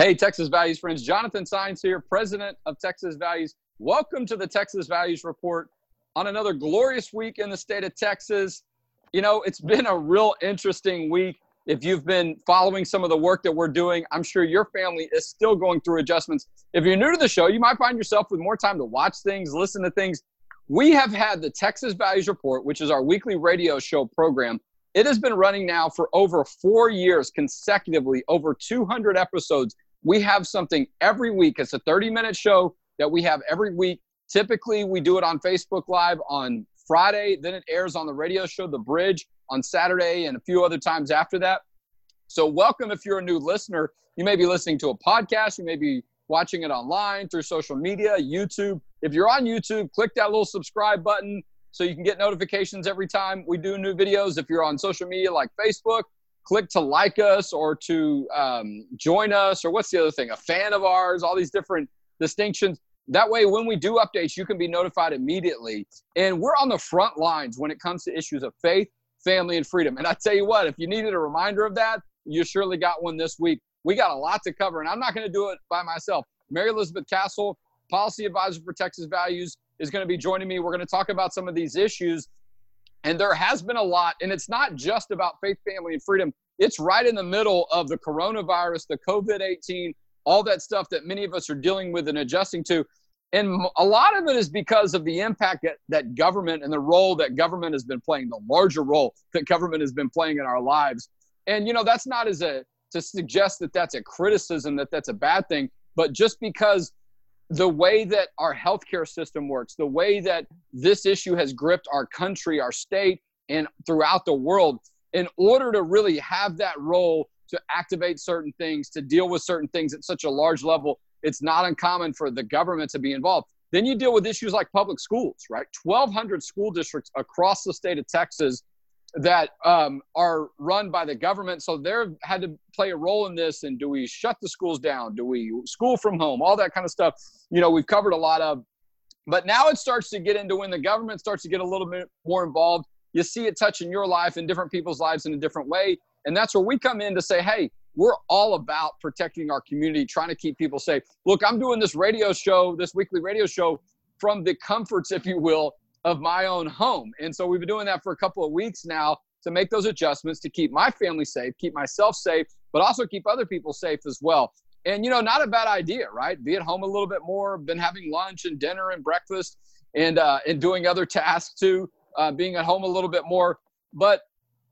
Hey, Texas Values friends. Jonathan Saenz here, president of Texas Values. Welcome to the Texas Values Report on another glorious week in the state of Texas. You know, it's been a real interesting week. If you've been following some of the work that we're doing, I'm sure your family is still going through adjustments. If you're new to the show, you might find yourself with more time to watch things, listen to things. We have had the Texas Values Report, which is our weekly radio show program. It has been running now for over four years consecutively, over 200 episodes. We have something every week. It's a 30 minute show that we have every week. Typically, we do it on Facebook Live on Friday. Then it airs on the radio show, The Bridge, on Saturday and a few other times after that. So, welcome if you're a new listener. You may be listening to a podcast, you may be watching it online through social media, YouTube. If you're on YouTube, click that little subscribe button so you can get notifications every time we do new videos. If you're on social media like Facebook, click to like us or to um, join us or what's the other thing? A fan of ours, all these different distinctions. That way, when we do updates, you can be notified immediately. And we're on the front lines when it comes to issues of faith, family, and freedom. And I tell you what, if you needed a reminder of that, you surely got one this week. We got a lot to cover, and I'm not going to do it by myself. Mary Elizabeth Castle, policy advisor for Texas Values, is going to be joining me. We're going to talk about some of these issues. And there has been a lot, and it's not just about faith, family, and freedom. It's right in the middle of the coronavirus, the COVID 18, all that stuff that many of us are dealing with and adjusting to. And a lot of it is because of the impact that, that government and the role that government has been playing, the larger role that government has been playing in our lives. And, you know, that's not as a, to suggest that that's a criticism, that that's a bad thing, but just because the way that our healthcare system works, the way that this issue has gripped our country, our state, and throughout the world, in order to really have that role to activate certain things, to deal with certain things at such a large level, it's not uncommon for the government to be involved. Then you deal with issues like public schools, right? 1,200 school districts across the state of Texas that um, are run by the government. So they've had to play a role in this. And do we shut the schools down? Do we school from home? All that kind of stuff. You know, we've covered a lot of. But now it starts to get into when the government starts to get a little bit more involved. You see it touching your life and different people's lives in a different way. And that's where we come in to say, hey, we're all about protecting our community, trying to keep people safe. Look, I'm doing this radio show, this weekly radio show from the comforts, if you will, of my own home. And so we've been doing that for a couple of weeks now to make those adjustments to keep my family safe, keep myself safe, but also keep other people safe as well. And, you know, not a bad idea, right? Be at home a little bit more, been having lunch and dinner and breakfast and, uh, and doing other tasks too, uh, being at home a little bit more. But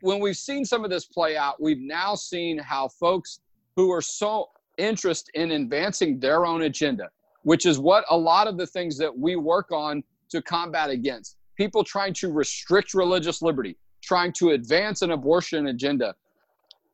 when we've seen some of this play out, we've now seen how folks who are so interested in advancing their own agenda, which is what a lot of the things that we work on to combat against. People trying to restrict religious liberty, trying to advance an abortion agenda.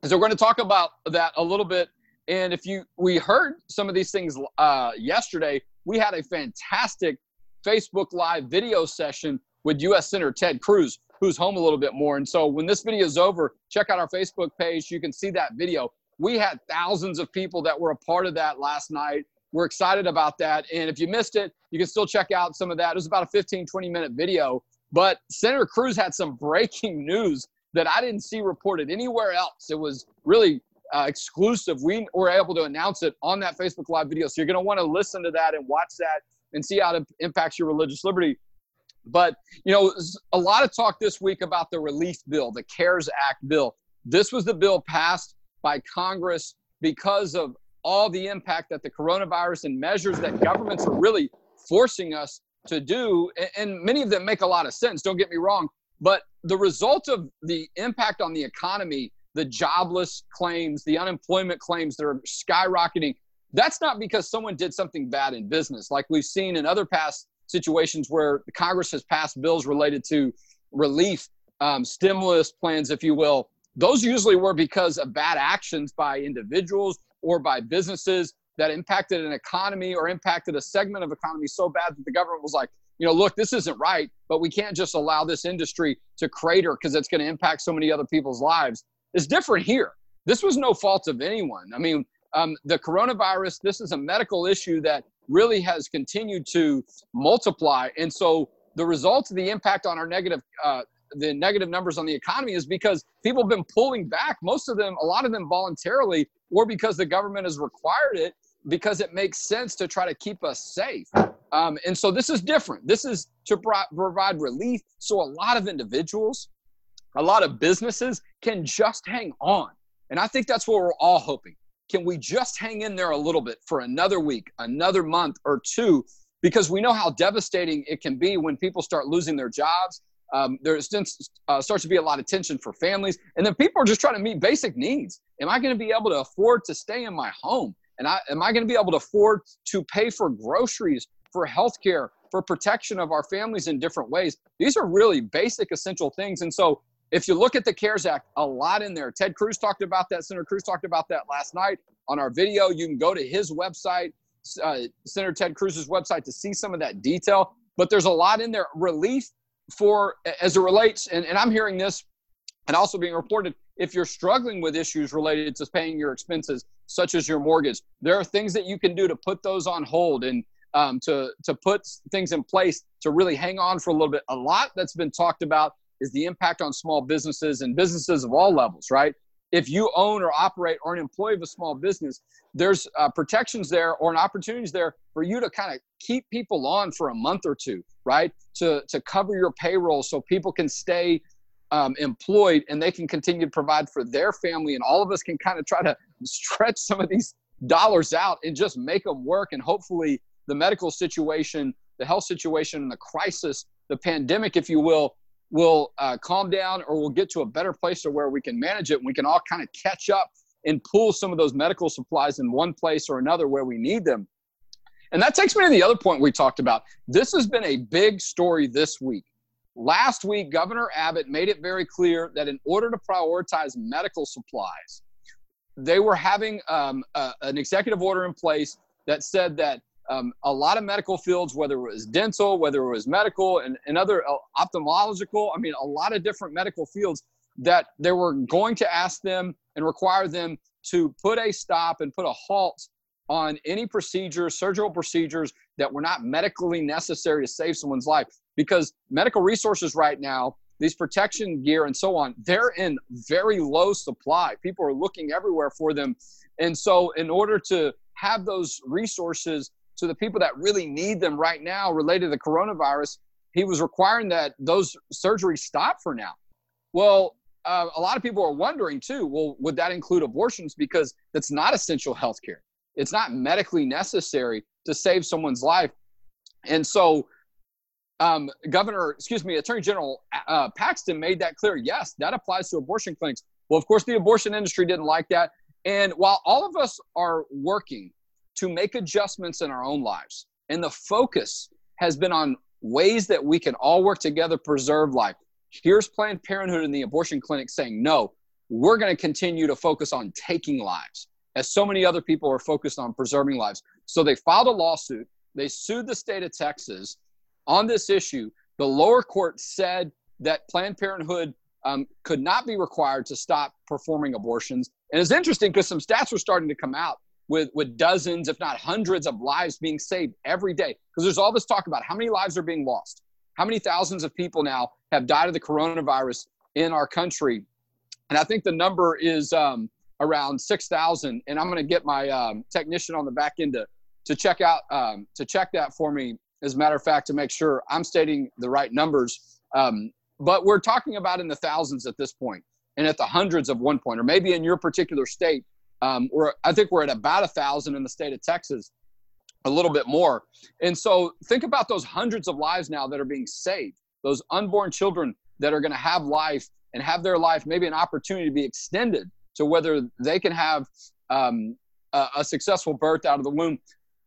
And So we're going to talk about that a little bit. And if you we heard some of these things uh, yesterday, we had a fantastic Facebook Live video session with U.S. Senator Ted Cruz, who's home a little bit more. And so when this video is over, check out our Facebook page. You can see that video. We had thousands of people that were a part of that last night. We're excited about that. And if you missed it, you can still check out some of that. It was about a 15, 20 minute video. But Senator Cruz had some breaking news that I didn't see reported anywhere else. It was really uh, exclusive. We were able to announce it on that Facebook Live video. So you're going to want to listen to that and watch that and see how it impacts your religious liberty. But, you know, a lot of talk this week about the relief bill, the CARES Act bill. This was the bill passed by Congress because of all the impact that the coronavirus and measures that governments are really forcing us to do. And many of them make a lot of sense, don't get me wrong. But the result of the impact on the economy, the jobless claims, the unemployment claims that are skyrocketing, that's not because someone did something bad in business, like we've seen in other past situations where the Congress has passed bills related to relief, um, stimulus plans, if you will. Those usually were because of bad actions by individuals or by businesses that impacted an economy or impacted a segment of economy so bad that the government was like, you know, look, this isn't right, but we can't just allow this industry to crater because it's going to impact so many other people's lives. It's different here. This was no fault of anyone. I mean, um, the coronavirus, this is a medical issue that really has continued to multiply. And so the result of the impact on our negative uh, the negative numbers on the economy is because people have been pulling back most of them a lot of them voluntarily or because the government has required it because it makes sense to try to keep us safe. Um, and so this is different. This is to pro- provide relief so a lot of individuals, a lot of businesses can just hang on. And I think that's what we're all hoping. Can we just hang in there a little bit for another week, another month or two? Because we know how devastating it can be when people start losing their jobs. Um, there uh, starts to be a lot of tension for families. And then people are just trying to meet basic needs. Am I going to be able to afford to stay in my home? And I, am I going to be able to afford to pay for groceries, for healthcare, for protection of our families in different ways? These are really basic, essential things. And so, if you look at the CARES Act, a lot in there. Ted Cruz talked about that. Senator Cruz talked about that last night on our video. You can go to his website, uh, Senator Ted Cruz's website, to see some of that detail. But there's a lot in there. Relief for as it relates, and, and I'm hearing this and also being reported if you're struggling with issues related to paying your expenses, such as your mortgage, there are things that you can do to put those on hold and um, to to put things in place to really hang on for a little bit. A lot that's been talked about is the impact on small businesses and businesses of all levels, right? If you own or operate or an employee of a small business, there's uh, protections there or an opportunities there for you to kind of keep people on for a month or two, right? To to cover your payroll so people can stay um, employed and they can continue to provide for their family and all of us can kind of try to stretch some of these dollars out and just make them work and hopefully the medical situation the health situation and the crisis the pandemic if you will will uh, calm down or we'll get to a better place to where we can manage it. And we can all kind of catch up and pull some of those medical supplies in one place or another where we need them. And that takes me to the other point we talked about. This has been a big story this week. Last week, Governor Abbott made it very clear that in order to prioritize medical supplies, they were having um, an executive order in place that said that um, a lot of medical fields, whether it was dental, whether it was medical, and, and other uh, ophthalmological, I mean, a lot of different medical fields, that they were going to ask them and require them to put a stop and put a halt on any procedures, surgical procedures that were not medically necessary to save someone's life. Because medical resources right now these protection gear and so on they're in very low supply. People are looking everywhere for them. And so in order to have those resources to the people that really need them right now related to the coronavirus he was requiring that those surgeries stop for now well uh, a lot of people are wondering too well would that include abortions because that's not essential health care it's not medically necessary to save someone's life and so um, Governor, excuse me, Attorney General uh, Paxton made that clear. Yes, that applies to abortion clinics. Well, of course, the abortion industry didn't like that. And while all of us are working to make adjustments in our own lives, and the focus has been on ways that we can all work together preserve life. Here's Planned Parenthood and the abortion clinic saying, no, we're going to continue to focus on taking lives, as so many other people are focused on preserving lives. So they filed a lawsuit. They sued the state of Texas on this issue, the lower court said that Planned Parenthood um, could not be required to stop performing abortions. And it's interesting because some stats were starting to come out with, with dozens, if not hundreds, of lives being saved every day. Because there's all this talk about how many lives are being lost, how many thousands of people now have died of the coronavirus in our country. And I think the number is um, around 6,000. And I'm going to get my um, technician on the back end to, to check out um, to check that for me as a matter of fact, to make sure I'm stating the right numbers. Um, but we're talking about in the thousands at this point and at the hundreds of one point, or maybe in your particular state, um, we're, I think we're at about a thousand in the state of Texas, a little bit more. And so think about those hundreds of lives now that are being saved, those unborn children that are going to have life and have their life maybe an opportunity to be extended to whether they can have um, a, a, successful birth out of the womb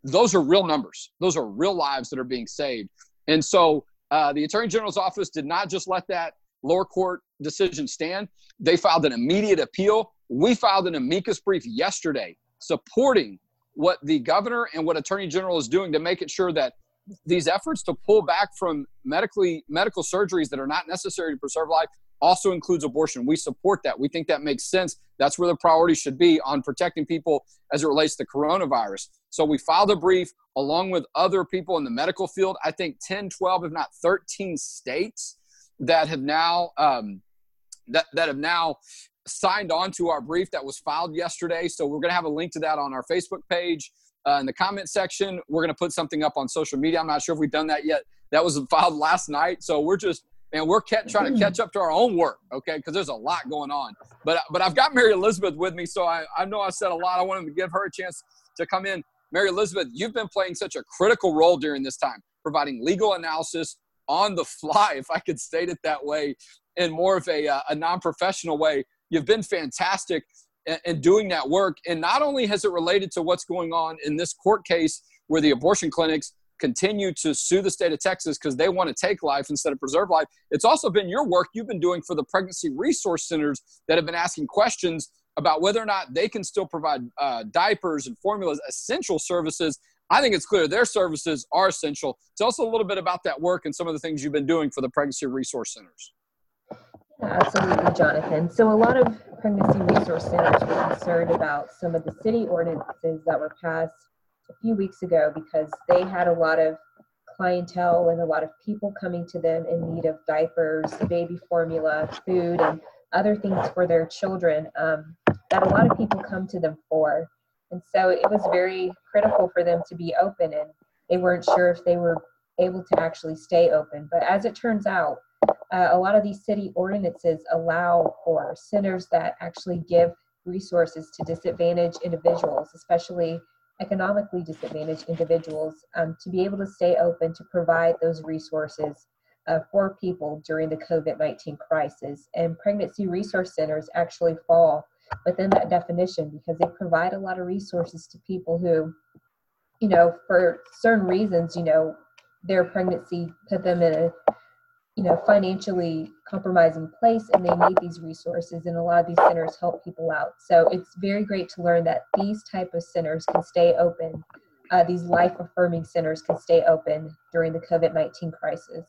those are real numbers. Those are real lives that are being saved. And so uh, the Attorney General's office did not just let that lower court decision stand. They filed an immediate appeal. We filed an amicus brief yesterday supporting what the governor and what Attorney General is doing to make it sure that these efforts to pull back from medically medical surgeries that are not necessary to preserve life also includes abortion. We support that. We think that makes sense. That's where the priority should be on protecting people as it relates to coronavirus. So we filed a brief along with other people in the medical field. I think 10, 12, if not 13 states that have now um, that, that have now signed on to our brief that was filed yesterday. So we're going to have a link to that on our Facebook page. Uh, in the comment section, we're going to put something up on social media. I'm not sure if we've done that yet. That was filed last night. So we're just, and we're trying to catch up to our own work, okay? Because there's a lot going on. But but I've got Mary Elizabeth with me, so I, I know I said a lot. I wanted to give her a chance to come in. Mary Elizabeth, you've been playing such a critical role during this time, providing legal analysis on the fly, if I could state it that way, in more of a, uh, a non professional way. You've been fantastic in, in doing that work. And not only has it related to what's going on in this court case where the abortion clinics continue to sue the state of Texas because they want to take life instead of preserve life. It's also been your work you've been doing for the pregnancy resource centers that have been asking questions about whether or not they can still provide uh, diapers and formulas, essential services. I think it's clear their services are essential. Tell us a little bit about that work and some of the things you've been doing for the pregnancy resource centers. Absolutely, Jonathan. So, a lot of pregnancy resource centers were concerned about some of the city ordinances that were passed a few weeks ago because they had a lot of clientele and a lot of people coming to them in need of diapers, baby formula, food, and other things for their children um, that a lot of people come to them for. And so it was very critical for them to be open, and they weren't sure if they were able to actually stay open. But as it turns out, uh, a lot of these city ordinances allow for centers that actually give resources to disadvantaged individuals, especially economically disadvantaged individuals, um, to be able to stay open to provide those resources uh, for people during the COVID 19 crisis. And pregnancy resource centers actually fall within that definition because they provide a lot of resources to people who, you know, for certain reasons, you know, their pregnancy put them in a you know financially compromising place and they need these resources and a lot of these centers help people out so it's very great to learn that these type of centers can stay open uh, these life affirming centers can stay open during the covid-19 crisis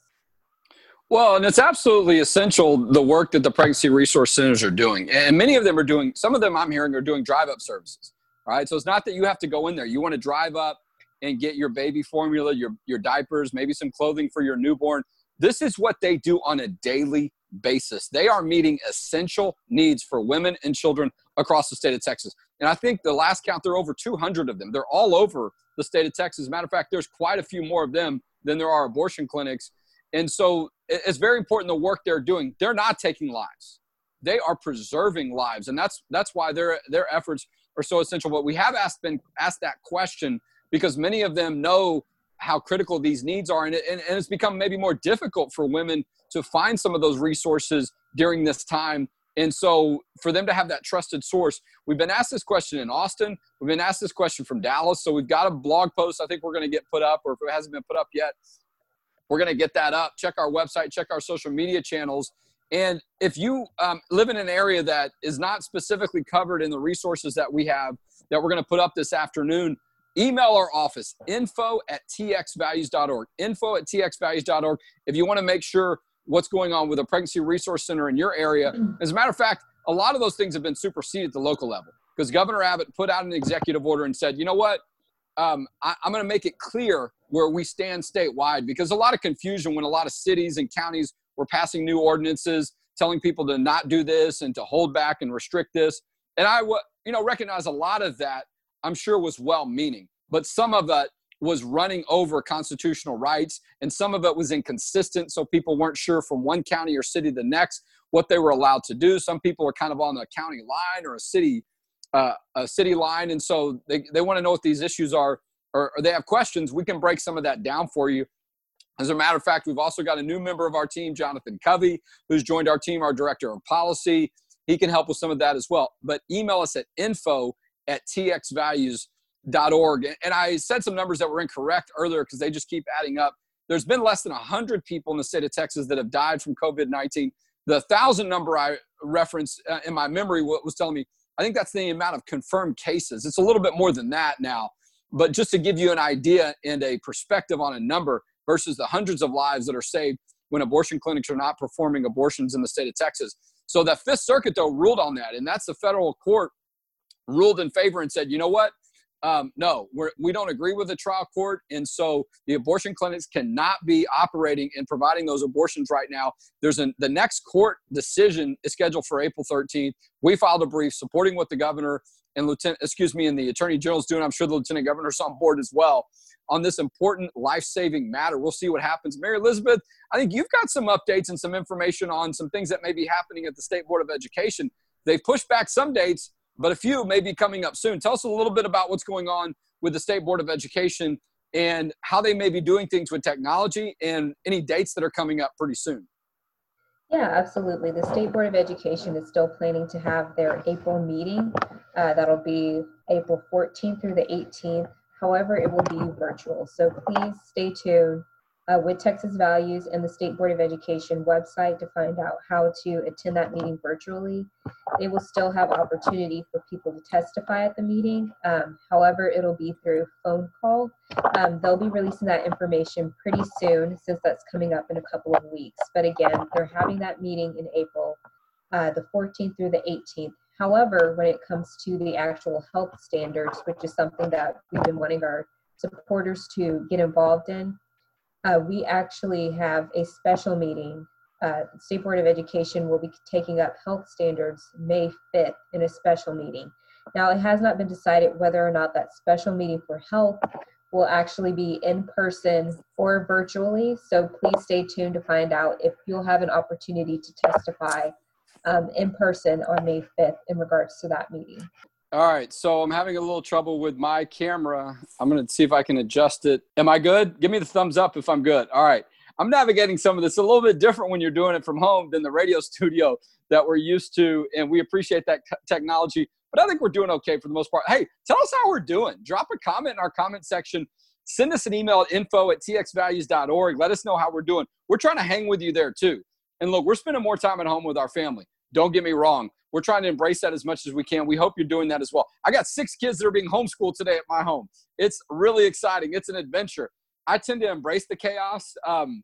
well, and it's absolutely essential the work that the pregnancy resource centers are doing. And many of them are doing, some of them I'm hearing are doing drive up services, right? So it's not that you have to go in there. You want to drive up and get your baby formula, your, your diapers, maybe some clothing for your newborn. This is what they do on a daily basis. They are meeting essential needs for women and children across the state of Texas. And I think the last count, there are over 200 of them. They're all over the state of Texas. Matter of fact, there's quite a few more of them than there are abortion clinics. And so it's very important the work they're doing. They're not taking lives. They are preserving lives. And that's that's why their their efforts are so essential. But we have asked been asked that question because many of them know how critical these needs are. And, and, and it's become maybe more difficult for women to find some of those resources during this time. And so for them to have that trusted source, we've been asked this question in Austin. We've been asked this question from Dallas. So we've got a blog post I think we're going to get put up, or if it hasn't been put up yet, we're going to get that up. Check our website, check our social media channels. And if you um, live in an area that is not specifically covered in the resources that we have that we're going to put up this afternoon, email our office info at txvalues.org info at txvalues.org if you want to make sure what's going on with a pregnancy resource center in your area. As a matter of fact a lot of those things have been superseded at the local level because governor abbott put out an executive order and said you know what? Um, I, i'm going to make it clear where we stand statewide because a lot of confusion when a lot of cities and counties were passing new ordinances telling people to not do this and to hold back and restrict this. And i you know recognize a lot of that I'm sure was well meaning, but some of it was running over constitutional rights and some of it was inconsistent. So people weren't sure from one county or city to the next what they were allowed to do. Some people are kind of on the county line or a city, uh, a city line. And so they, they want to know what these issues are or, or they have questions. We can break some of that down for you. As a matter of fact, we've also got a new member of our team, Jonathan Covey, who's joined our team, our director of policy. He can help with some of that as well. But email us at info at txvalues.org. And I said some numbers that were incorrect earlier because they just keep adding up. There's been less than 100 people in the state of Texas that have died from COVID 19. The thousand number I referenced uh, in my memory was telling me, I think that's the amount of confirmed cases. It's a little bit more than that now. But just to give you an idea and a perspective on a number versus the hundreds of lives that are saved when abortion clinics are not performing abortions in the state of Texas. So the Fifth Circuit, though, ruled on that. And that's the federal court ruled in favor and said, you know what? um, no, we're, we don't agree with the trial court. And so the abortion clinics cannot be operating and providing those abortions right now. There's an, the next court decision is scheduled for April 13th. We filed a brief supporting what the governor and lieutenant, excuse me, and the attorney general is doing. I'm sure the lieutenant governor's on board as well on this important life-saving matter. We'll see what happens. Mary Elizabeth, I think you've got some updates and some information on some things that may be happening at the State Board of Education. They've pushed back some dates but a few may be coming up soon. Tell us a little bit about what's going on with the State Board of Education and how they may be doing things with technology and any dates that are coming up pretty soon. Yeah, absolutely. The State Board of Education is still planning to have their April meeting. Uh, that'll be April 14th through the 18th. However, it will be virtual. So please stay tuned uh, with Texas Values and the State Board of Education website to find out how to attend that meeting virtually. They will still have opportunity for people to testify at the meeting. Um, however, it'll be through phone call. Um, they'll be releasing that information pretty soon since that's coming up in a couple of weeks. But again, they're having that meeting in April, uh, the 14th through the 18th. However, when it comes to the actual health standards, which is something that we've been wanting our supporters to get involved in, uh, we actually have a special meeting. Uh, State Board of Education will be taking up health standards May 5th in a special meeting. Now, it has not been decided whether or not that special meeting for health will actually be in person or virtually. So please stay tuned to find out if you'll have an opportunity to testify um, in person on May 5th in regards to that meeting. All right, so I'm having a little trouble with my camera. I'm to see if I can adjust it. Am I good? Give me the thumbs up if I'm good. All right. I'm navigating some of this a little bit different when you're doing it from home than the radio studio that we're used to, and we appreciate that technology. But I think we're doing okay for the most part. Hey, tell us how we're doing. Drop a comment in our comment section. Send us an email at info at txvalues.org. Let us know how we're doing. We're trying to hang with you there too. And look, we're spending more time at home with our family. Don't get me wrong. We're trying to embrace that as much as we can. We hope you're doing that as well. I got six kids that are being homeschooled today at my home. It's really exciting. It's an adventure. I tend to embrace the chaos. Um,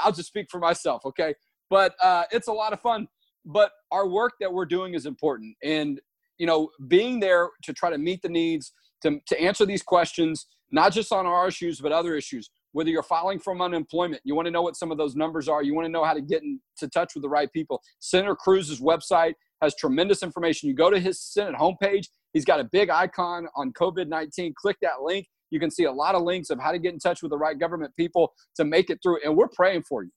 I'll just speak for myself, okay? But uh, it's a lot of fun. But our work that we're doing is important. And, you know, being there to try to meet the needs, to, to answer these questions, not just on our issues, but other issues whether you're filing from unemployment, you want to know what some of those numbers are, you want to know how to get into touch with the right people. Senator Cruz's website has tremendous information. You go to his Senate homepage, he's got a big icon on COVID 19. Click that link. You can see a lot of links of how to get in touch with the right government people to make it through. And we're praying for you.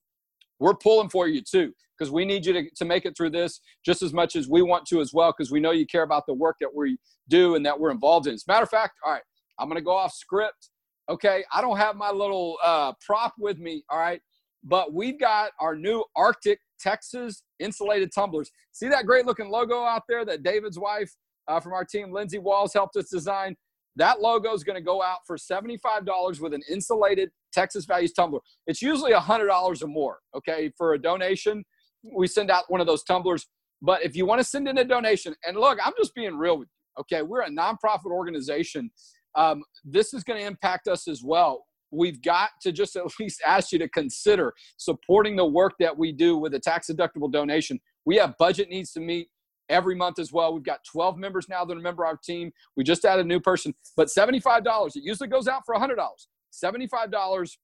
We're pulling for you too, because we need you to, to make it through this just as much as we want to as well, because we know you care about the work that we do and that we're involved in. As a matter of fact, all right, I'm going to go off script. Okay, I don't have my little uh, prop with me. All right, but we've got our new RTIC Texas insulated tumblers. See that great looking logo out there that David's wife uh, from our team, Lindsay Walls, helped us design? That logo is going to go out for $75 with an insulated Texas Values tumbler. It's usually $100 or more, okay, for a donation. We send out one of those tumblers. But if you want to send in a donation, and look, I'm just being real with you, okay? We're a nonprofit organization um, this is going to impact us as well. We've got to just at least ask you to consider supporting the work that we do with a tax deductible donation. We have budget needs to meet every month as well. We've got 12 members now that are a member of our team. We just added a new person, but $75. It usually goes out for $100. $75.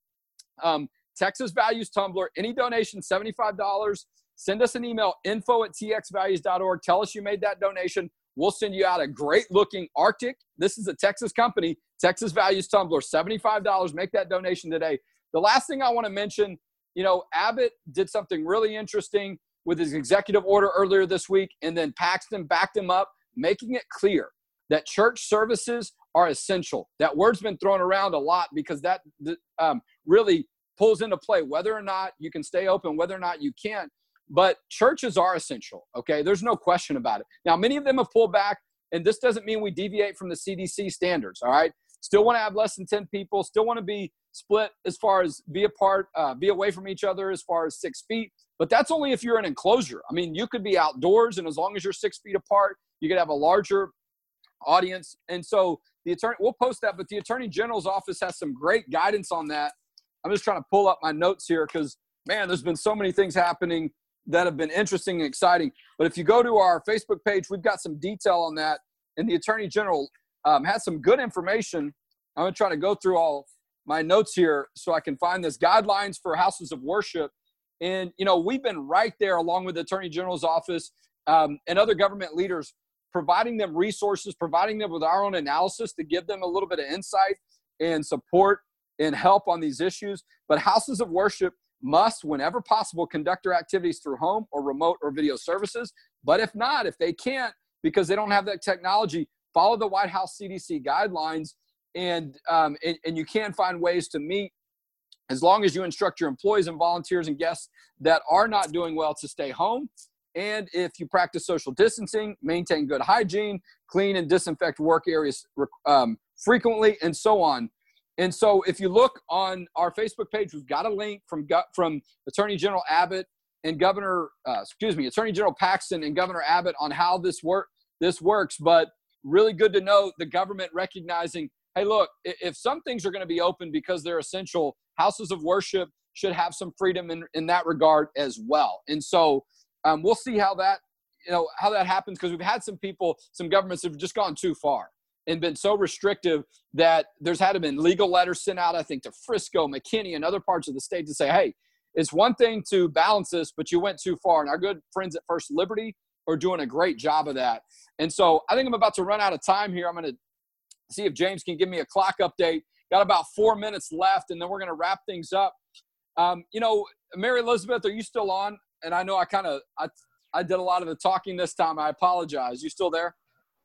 Um, Texas Values Tumbler, any donation, $75. Send us an email, info at txvalues.org. Tell us you made that donation. We'll send you out a great looking RTIC. This is a Texas company, Texas Values Tumbler, $75. Make that donation today. The last thing I want to mention, you know, Abbott did something really interesting with his executive order earlier this week, and then Paxton backed him up, making it clear that church services are essential. That word's been thrown around a lot because that um, really pulls into play whether or not you can stay open, whether or not you can't. But churches are essential, okay? There's no question about it. Now, many of them have pulled back, and this doesn't mean we deviate from the CDC standards, all right? Still want to have less than 10 people, still want to be split as far as be apart, uh, be away from each other as far as six feet. But that's only if you're an enclosure. I mean, you could be outdoors, and as long as you're six feet apart, you could have a larger audience. And so the attorney, we'll post that, but the attorney general's office has some great guidance on that. I'm just trying to pull up my notes here because, man, there's been so many things happening that have been interesting and exciting. But if you go to our Facebook page, we've got some detail on that. And the Attorney General um, had some good information. I'm going to try to go through all my notes here so I can find this guidelines for houses of worship. And, you know, we've been right there along with the Attorney General's office um, and other government leaders, providing them resources, providing them with our own analysis to give them a little bit of insight and support and help on these issues. But houses of worship must, whenever possible, conduct their activities through home or remote or video services. But if not, if they can't, because they don't have that technology, follow the White House CDC guidelines, and, um, and, and you can find ways to meet as long as you instruct your employees and volunteers and guests that are not doing well to stay home. And if you practice social distancing, maintain good hygiene, clean and disinfect work areas um, frequently, and so on. And so, if you look on our Facebook page, we've got a link from from Attorney General Abbott and Governor, uh, excuse me, Attorney General Paxton and Governor Abbott on how this work this works. But really good to know the government recognizing, hey, look, if some things are going to be open because they're essential, houses of worship should have some freedom in, in that regard as well. And so, um, we'll see how that you know how that happens because we've had some people, some governments have just gone too far and been so restrictive that there's had to been legal letters sent out, I think, to Frisco, McKinney, and other parts of the state to say, hey, it's one thing to balance this, but you went too far. And our good friends at First Liberty are doing a great job of that. And so I think I'm about to run out of time here. I'm going to see if James can give me a clock update. Got about four minutes left, and then we're going to wrap things up. Um, you know, Mary Elizabeth, are you still on? And I know I kind of I, I did a lot of the talking this time. I apologize. You still there?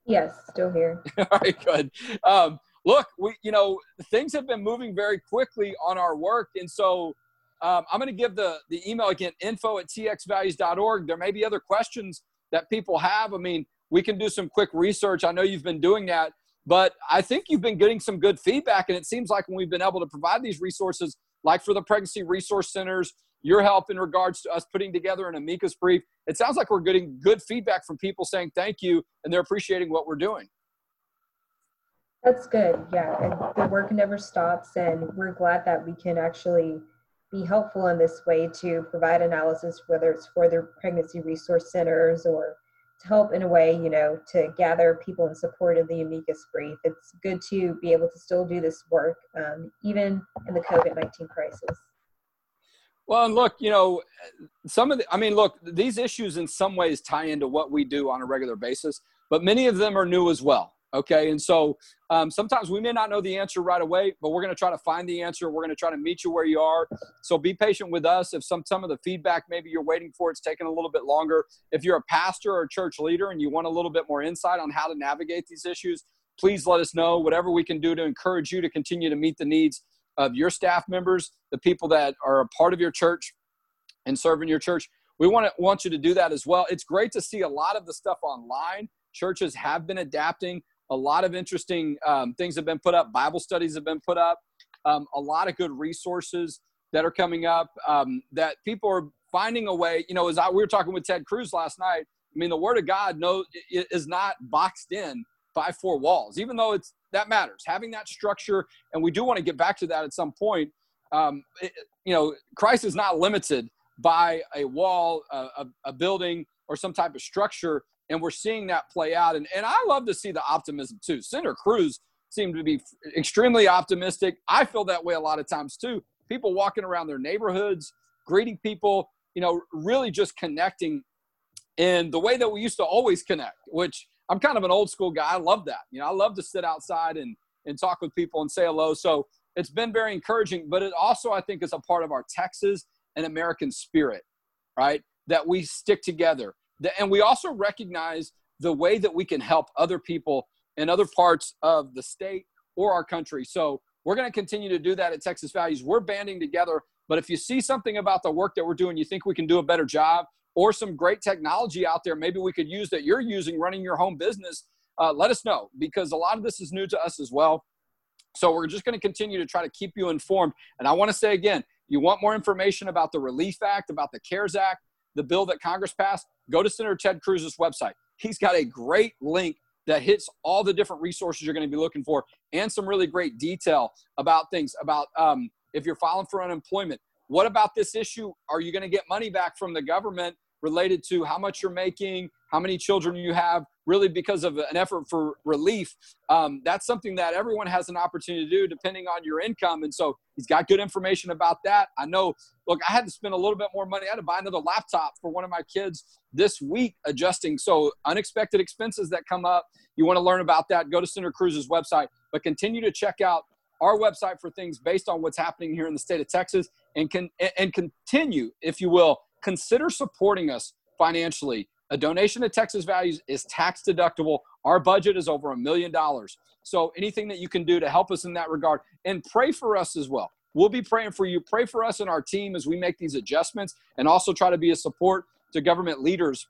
Yes, still here. All right, good. Um, look, we you know things have been moving very quickly on our work, and so um, I'm going to give the the email again, info at txvalues.org. There may be other questions that people have. I mean, we can do some quick research. I know you've been doing that, but I think you've been getting some good feedback, and it seems like when we've been able to provide these resources, like for the pregnancy resource centers, your help in regards to us putting together an amicus brief. It sounds like we're getting good feedback from people saying thank you and they're appreciating what we're doing. That's good. Yeah. And the work never stops. And we're glad that we can actually be helpful in this way to provide analysis, whether it's for the pregnancy resource centers or to help in a way, you know, to gather people in support of the amicus brief. It's good to be able to still do this work, um, even in the COVID 19 crisis. Well, and look, you know, some of the, I mean, look, these issues in some ways tie into what we do on a regular basis, but many of them are new as well. Okay. And so um, sometimes we may not know the answer right away, but we're going to try to find the answer. We're going to try to meet you where you are. So be patient with us. If some, some of the feedback maybe you're waiting for, it's taking a little bit longer. If you're a pastor or a church leader and you want a little bit more insight on how to navigate these issues, please let us know whatever we can do to encourage you to continue to meet the needs of your staff members, the people that are a part of your church and serving your church. We want to want you to do that as well. It's great to see a lot of the stuff online. Churches have been adapting. A lot of interesting um, things have been put up. Bible studies have been put up. Um, a lot of good resources that are coming up um, that people are finding a way. You know, as I, we were talking with Ted Cruz last night. I mean, the Word of God no, is not boxed in by four walls, even though it's that matters. Having that structure, and we do want to get back to that at some point. Um, it, you know, Christ is not limited by a wall, a, a, a, building, or some type of structure, and we're seeing that play out. And and I love to see the optimism too. Senator Cruz seemed to be extremely optimistic. I feel that way a lot of times too. People walking around their neighborhoods, greeting people, you know, really just connecting in the way that we used to always connect, which I'm kind of an old school guy. I love that. You know, I love to sit outside and and talk with people and say hello. So it's been very encouraging, but it also I think is a part of our Texas and American spirit, right? That we stick together. And we also recognize the way that we can help other people in other parts of the state or our country. So we're going to continue to do that at Texas Values. We're banding together. But if you see something about the work that we're doing, you think we can do a better job, or some great technology out there maybe we could use that you're using running your home business, uh, let us know because a lot of this is new to us as well. So we're just going to continue to try to keep you informed. And I want to say again, you want more information about the Relief Act, about the CARES Act, the bill that Congress passed, go to Senator Ted Cruz's website. He's got a great link that hits all the different resources you're going to be looking for and some really great detail about things about um, if you're filing for unemployment. What about this issue? Are you going to get money back from the government related to how much you're making, how many children you have, really because of an effort for relief. Um, that's something that everyone has an opportunity to do depending on your income. And so he's got good information about that. I know, look, I had to spend a little bit more money. I had to buy another laptop for one of my kids this week adjusting. So unexpected expenses that come up, you want to learn about that, go to Senator Cruz's website, but continue to check out our website for things based on what's happening here in the state of Texas and can and continue, if you will, consider supporting us financially. A donation to Texas Values is tax deductible. Our budget is over a million dollars. So anything that you can do to help us in that regard and pray for us as well. We'll be praying for you. Pray for us and our team as we make these adjustments and also try to be a support to government leaders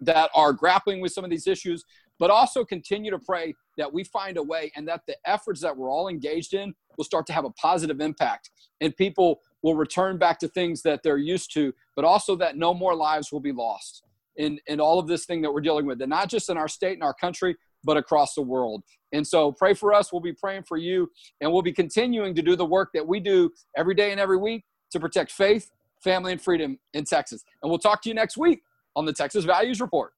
that are grappling with some of these issues, but also continue to pray that we find a way and that the efforts that we're all engaged in will start to have a positive impact and people will return back to things that they're used to, but also that no more lives will be lost in, in all of this thing that we're dealing with, and not just in our state and our country, but across the world. And so pray for us. We'll be praying for you, and we'll be continuing to do the work that we do every day and every week to protect faith, family, and freedom in Texas. And we'll talk to you next week on the Texas Values Report.